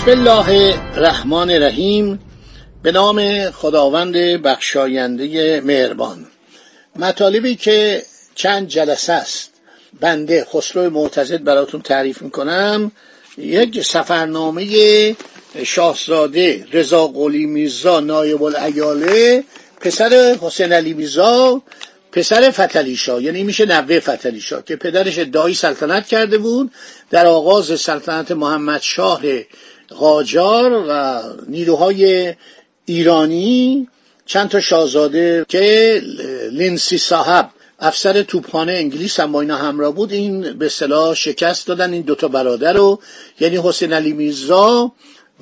بسم الله الرحمن الرحیم. به نام خداوند بخشاینده مهربان. مطالبی که چند جلسه است بنده خسرو معتزد براتون تعریف می‌کنم. یک سفرنامه شاهزاده رضا قلی میرزا نایب الایاله پسر حسین علی میرزا پسر فتلیشا یعنی میشه نوه فتلیشا که پدرش ادعای سلطنت کرده بود در آغاز سلطنت محمد شاه قاجار و نیروهای ایرانی چند تا شاهزاده که لینسی صاحب افسر توپخانه انگلیس هم با اینا همراه بود این به صلاح شکست دادن این دوتا برادر رو یعنی حسین علی میرزا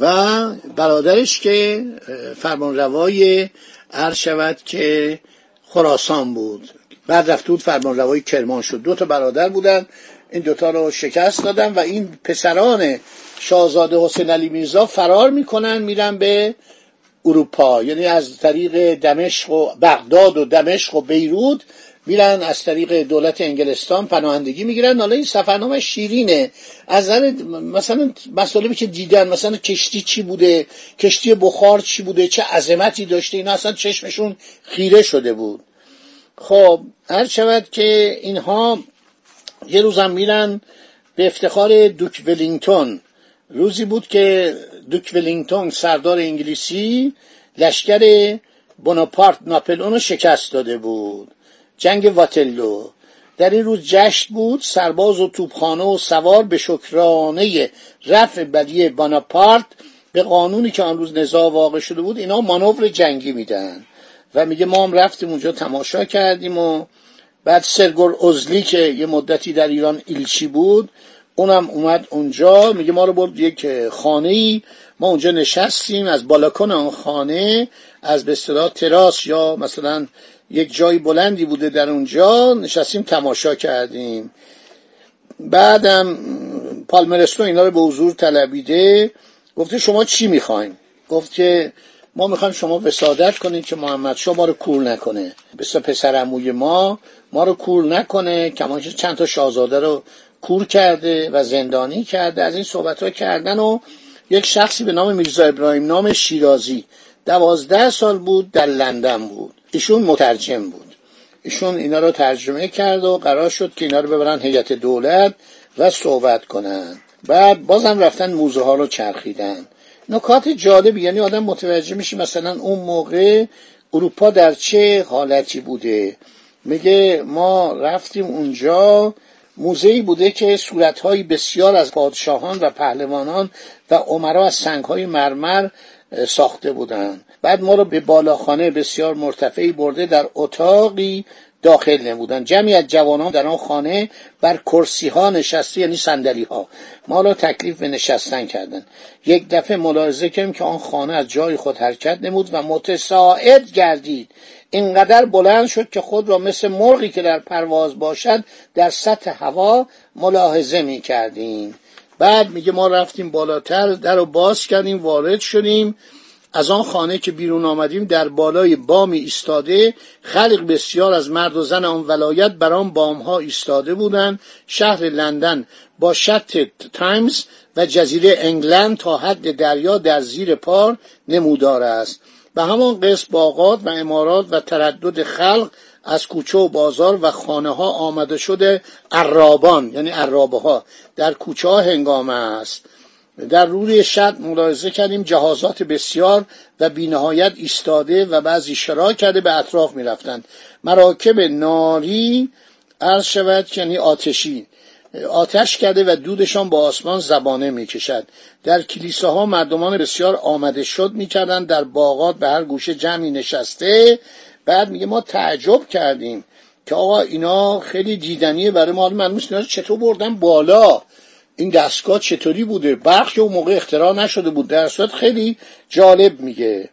و برادرش که فرمانروای عرض شود که خراسان بود. بعد رفت بود فرمانروای کرمان شد. دو تا برادر بودن. این دوتا رو شکست دادن و این پسران شاهزاده حسین علی میرزا فرار می‌کنن میرن به اروپا. یعنی از طریق دمشق و بغداد و دمشق و بیروت میرن از طریق دولت انگلستان پناهندگی می‌گیرن. حالا این سفرنامه شیرینه. از نظر مثلا مسائلی که دیدن مثلا کشتی چی بوده کشتی بخار چی بوده چه عظمتی داشته اینا اصلا چشمشون خیره شده بود. خب هر شود که اینها یه روزم میرن به افتخار دوک ولینگتون. روزی بود که دوک ولینگتون سردار انگلیسی لشکر بوناپارت ناپلئون رو شکست داده بود. جنگ واتلو. در این روز جشن بود سرباز و توپخانه و سوار به شکرانه رفع بدی باناپارت به قانونی که آن روز نزاع واقع شده بود اینا مانور جنگی میدن. و میگه ما هم رفتیم اونجا تماشا کردیم و بعد سرگور ازلی که یه مدتی در ایران ایلچی بود اونم اومد اونجا میگه ما رو برد یک خانه ای ما اونجا نشستیم از بالاکن آن خانه از به اصطلاح تراس یا مثلا یک جای بلندی بوده در اونجا نشستیم تماشا کردیم. بعدم پالمرستو اینا رو به حضور طلبیده گفته شما چی می‌خواین؟ گفت که ما می‌خوایم شما وسادت کنید که محمد شما ما رو کور نکنه. بسیار پسر عموی ما ما رو کور نکنه. کمان چند تا شاهزاده رو کور کرده و زندانی کرده. از این صحبت ها کردن و یک شخصی به نام میرزا ابراهیم نام شیرازی دوازده سال بود در لندن بود. ایشون مترجم بود. ایشون اینا رو ترجمه کرد و قرار شد که اینا رو ببرن هیئت دولت و صحبت کنن. بعد بازم رفتن موزه ها رو چرخیدن. نکات جالبی یعنی آدم متوجه میشه مثلا اون موقع اروپا در چه حالتی بوده. میگه ما رفتیم اونجا موزهی بوده که صورتهایی بسیار از پادشاهان و پهلوانان و عمرا از سنگهای مرمر ساخته بودند بعد ما رو به بالاخانه بسیار مرتفعی برده در اتاقی داخل نمودن. جمعی از جوانان در آن خانه بر کرسی ها نشسته یعنی صندلی ها ما را تکلیف به نشستن کردن. یک دفعه ملاحظه کردیم که آن خانه از جای خود حرکت نمود و متساعد گردید. اینقدر بلند شد که خود را مثل مرغی که در پرواز باشد در سطح هوا ملاحظه می کردیم بعد میگه ما رفتیم بالاتر در رو باز کردیم وارد شدیم. از آن خانه که بیرون آمدیم در بالای بامی ایستاده خلق بسیار از مرد و زن آن ولایت بر آن بام ها ایستاده بودند. شهر لندن با شط تایمز و جزیره انگلند تا حد دریا در زیر پار نمودار است. به همان قسم باغات و امارات و تردد خلق از کوچه و بازار و خانه ها آمده شده عرابان یعنی عرابه ها در کوچه ها هنگامه است. در روی شد ملاحظه کردیم جهازات بسیار و بینهایت ایستاده و بعضی شرا کرده به اطراف می رفتند مراکب ناری عرض شود یعنی آتشی. آتش کرده و دودشان با آسمان زبانه می کشد در کلیساها مردمان بسیار آمده شد می کردن در باغات به هر گوشه جمعی نشسته. بعد میگه ما تعجب کردیم که آقا اینا خیلی دیدنیه برای ما. من چطور بردن بالا. این دستگاه چطوری بوده؟ برق که اون موقع اختراع نشده بود. در صورت خیلی جالب میگه.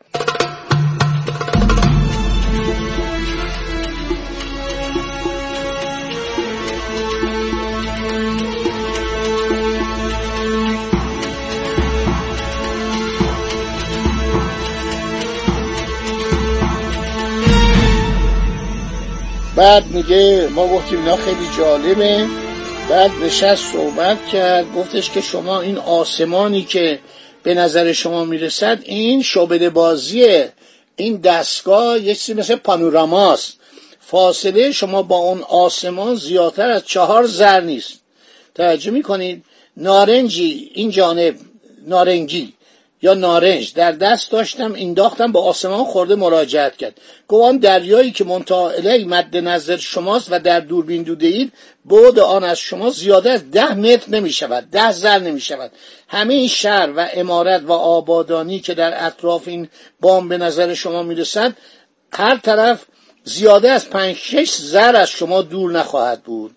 بعد میگه ما گفتیم اینا خیلی جالبه. بعد نشست صحبت کرد گفتش که شما این آسمانی که به نظر شما می‌رسد این شعبده بازیه این دستگاه یه چیزی مثل پانوراماست. فاصله شما با اون آسمان زیادتر از چهار زر نیست. توجه می‌کنید؟ نارنجی این جانب نارنگی. یا نارنج. در دست داشتم انداختم به آسمان خورده مراجعت کرد. گوان دریایی که منتها مد نظر شماست و در دوربین دوده اید بعد آن از شما زیاده از ده متر نمی شود ده زر نمی شود همه این شهر و امارت و آبادانی که در اطراف این بام به نظر شما می رسد هر طرف زیاده از پنج شش زر از شما دور نخواهد بود.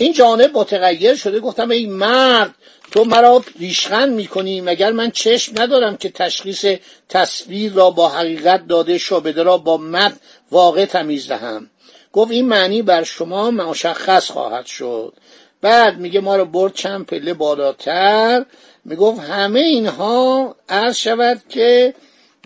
این جانب متغیر شده. گفتم ای مرد تو مرا ریشخند می‌کنی مگر من چشم ندارم که تشخیص تصویر را با حقیقت داده شابده را با مد واقع تمیز دهم؟ گفت این معنی بر شما مشخص خواهد شد. بعد میگه ما رو برد چند پله بالاتر. می‌گفت همه اینها عرض شود که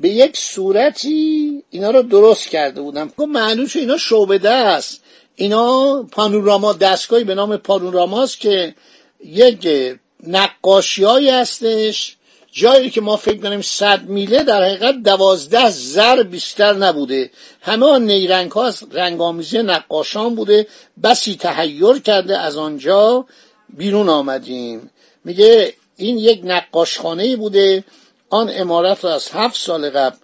به یک صورتی اینا رو درست کرده بودم. گفت معلوم اینا شعبده است. اینا پانوراما دستگاهی به نام پانوراماست که یک نقاشی هستش جایی که ما فکر کنیم صد میله در حقیقت دوازده زر بیشتر نبوده. همه نیرنگ ها از رنگ نقاشان بوده. بسی تحیر کرده از آنجا بیرون آمدیم. میگه این یک نقاشخانه بوده. آن امارت را از هفت سال قبل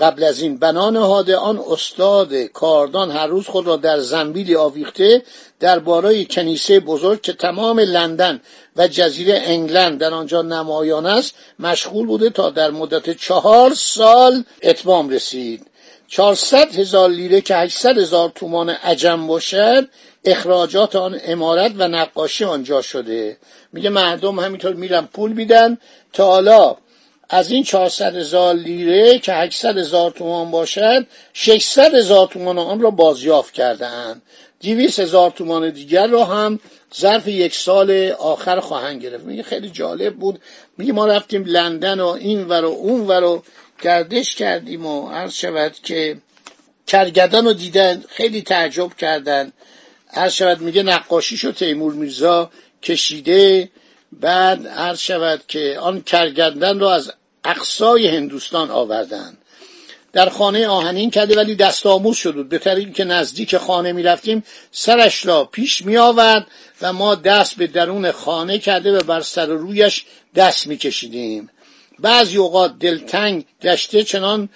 قبل از این بنا نهاده آن استاد کاردان هر روز خود را در زنبیلی آویخته در بارای کنیسه بزرگ که تمام لندن و جزیره انگلند در آنجا نمایان است مشغول بوده تا در مدت چهار سال اتمام رسید. چهارصد هزار لیره که هشتصد هزار تومان عجم باشد اخراجات آن امارت و نقاشی آنجا شده. میگه مردم همینطور میرن پول میدن تا حالا از این 400 هزار لیره که 800 هزار تومان باشد 600 هزار تومان آن را بازیافت کرده اند 200 هزار تومان دیگر را هم ظرف یک سال آخر خواهند گرفت. میگه خیلی جالب بود. میگه ما رفتیم لندن و این ور و اون ور و گردش کردیم و عرض شود که کرگدن رو دیدن خیلی تعجب کردن. عرض شود میگه نقاشیشو تیمور میرزا کشیده بعد عرض شود که آن کرگردن را از اقصای هندوستان آوردن در خانه آهنین کرده ولی دست آموز شد. بود بهتر که نزدیک خانه می رفتیم سرش را پیش می آورد و ما دست به درون خانه کرده و بر سر رویش دست می کشیدیم. بعضی اوقات دلتنگ گشته چنان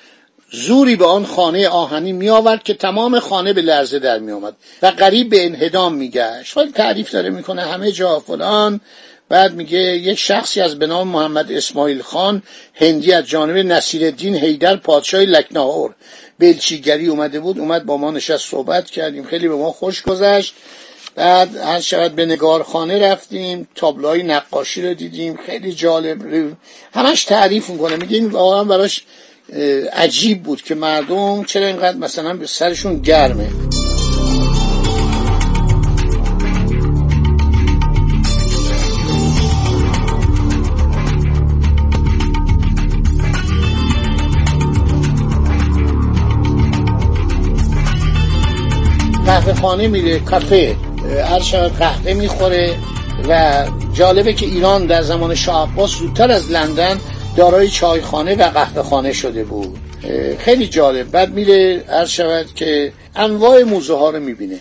زوری به آن خانه آهنی می آورد که تمام خانه به لرزه در می آمد و قریب به انهدام می گشت. تعریف داره می‌کنه همه جا فلان. بعد میگه یک شخصی از به نام محمد اسماعیل خان هندی از جانب نصیر الدین حیدر پادشاه لکناور بلچیگری اومده بود اومد با ما نشست صحبت کردیم خیلی به ما خوش گذشت. بعد هر شود به نگارخانه رفتیم تابلوهای نقاشی رو دیدیم خیلی جالب. همش تعریف می‌کنه میگه این واقعا براش عجیب بود که مردم چرا اینقدر مثلا به سرشون گرمه. قهوه خانه میره کافه هر قهوه می‌خوره و جالبه که ایران در زمان شاه عباس زودتر از لندن دارای چایخانه و قهوه خانه شده بود. خیلی جالب. بعد میره هر شود که انواع موزه ها رو می‌بینه.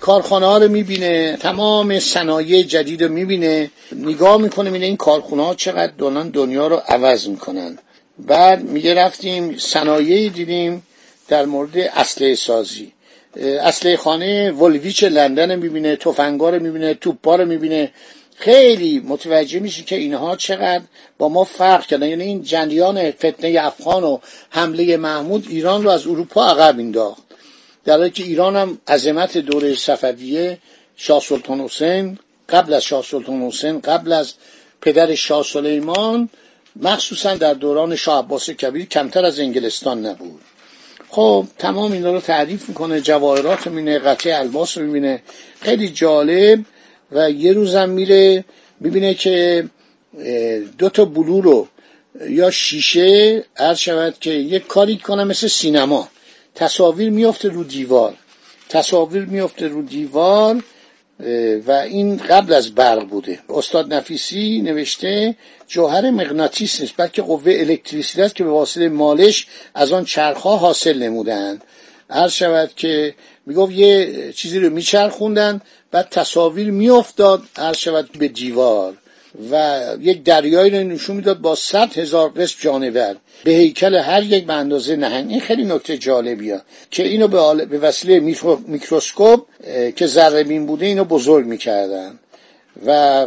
کارخانه ها رو می‌بینه تمام صنایع جدید رو می‌بینه. نگاه می‌کنه می‌بینه این کارخونه ها چقدر دونن دنیا رو عوض می‌کنن. بعد میگه رفتیم صنایعی دیدیم در مورد اسلحه سازی. اصله خانه ولویچ لندن می‌بینه تفنگا رو می‌بینه توپا رو می‌بینه. خیلی متوجه میشه که اینها چقدر با ما فرق کردن. یعنی این جنیان فتنه افغان و حمله محمود ایران رو از اروپا عقب انداخت در حالی که ایران هم عظمت دوره صفویه شاه سلطان حسین قبل از شاه سلطان حسین قبل از پدر شاه سلیمان مخصوصا در دوران شاه عباس کبیر کمتر از انگلستان نبود. خب تمام اینا رو تعریف می‌کنه جواهرات می‌بینه قطعه الباس رو می‌بینه. خیلی جالب و یه روزم میره می‌بینه که دو تا بلو رو یا شیشه عرض شود که یک کاری کنه مثل سینما. تصاویر میفته رو دیوار. تصاویر میفته رو دیوار. و این قبل از برق بوده. استاد نفیسی نوشته جوهر مغناطیس نیست بلکه قوه الکتریسیته است که به واسطه مالش از آن چرخها حاصل نمودن هر شود که می‌گفت یه چیزی رو میچرخوندن بعد تصاویر میافتاد هر شود به دیوار. و یک دریایی رو نشون می‌داد با صد هزار قسم جانور به هیکل هر یک به اندازه نهنگ. این خیلی نکته جالبیه که اینو به, به وسیله میکروسکوپ که ذره بین بوده اینو بزرگ می‌کردن. و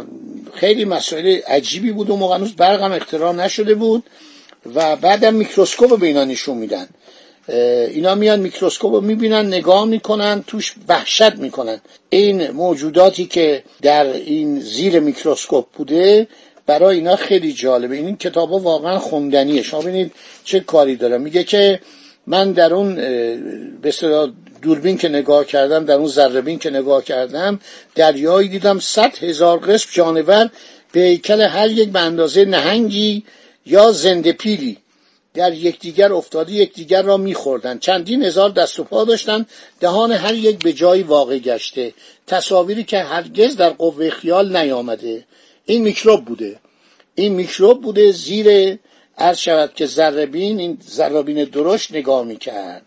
خیلی مسائل عجیبی بود و موقع هنوز برق هم اختراع نشده بود و بعدم میکروسکوپ رو به اینا نشون میدن. اینا میان میکروسکوپ رو می‌بینن نگاه می‌کنن توش وحشت می‌کنن. این موجوداتی که در این زیر میکروسکوپ بوده برای اینا خیلی جالبه. این کتاب ها واقعا خوندنیه. شما ببینید چه کاری داره. میگه که من در اون به دوربین که نگاه کردم در اون ذربین که نگاه کردم دریایی دیدم صد هزار قسم جانور به هیکل هر یک به اندازه نهنگی یا زنده پیلی. در یکدیگر افتاده یکدیگر را میخوردند. چندین هزار دست و پا داشتند دهان هر یک به جایی واقع گشته. تصاویری که هرگز در قوه خیال نیامده. این میکروب بوده. این میکروب بوده زیر عرض شود که ذربین این ذربین درشت نگاه می‌کرد.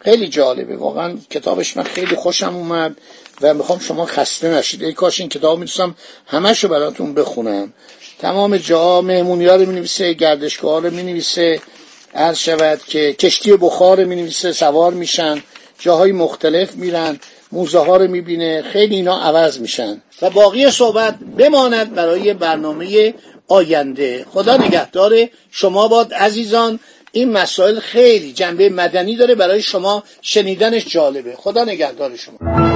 خیلی جالبه. واقعا کتابش من خیلی خوشم اومد و می‌خوام شما خسته نشید. ای کاش این کتاب می‌تونم همش رو براتون بخونم. تمام جا مهمونی ها رو می‌نویسه گردشگاه رو می‌نویسه. عرض شود که کشتی بخار می نویسه سوار میشن جاهای مختلف میرن موزه ها رو می‌بینه خیلی اینا عوض میشن. و باقی صحبت بماند برای برنامه آینده. خدا نگهدار شما باد عزیزان. این مسائل خیلی جنبه مدنی داره برای شما شنیدنش جالبه. خدا نگهدار شما.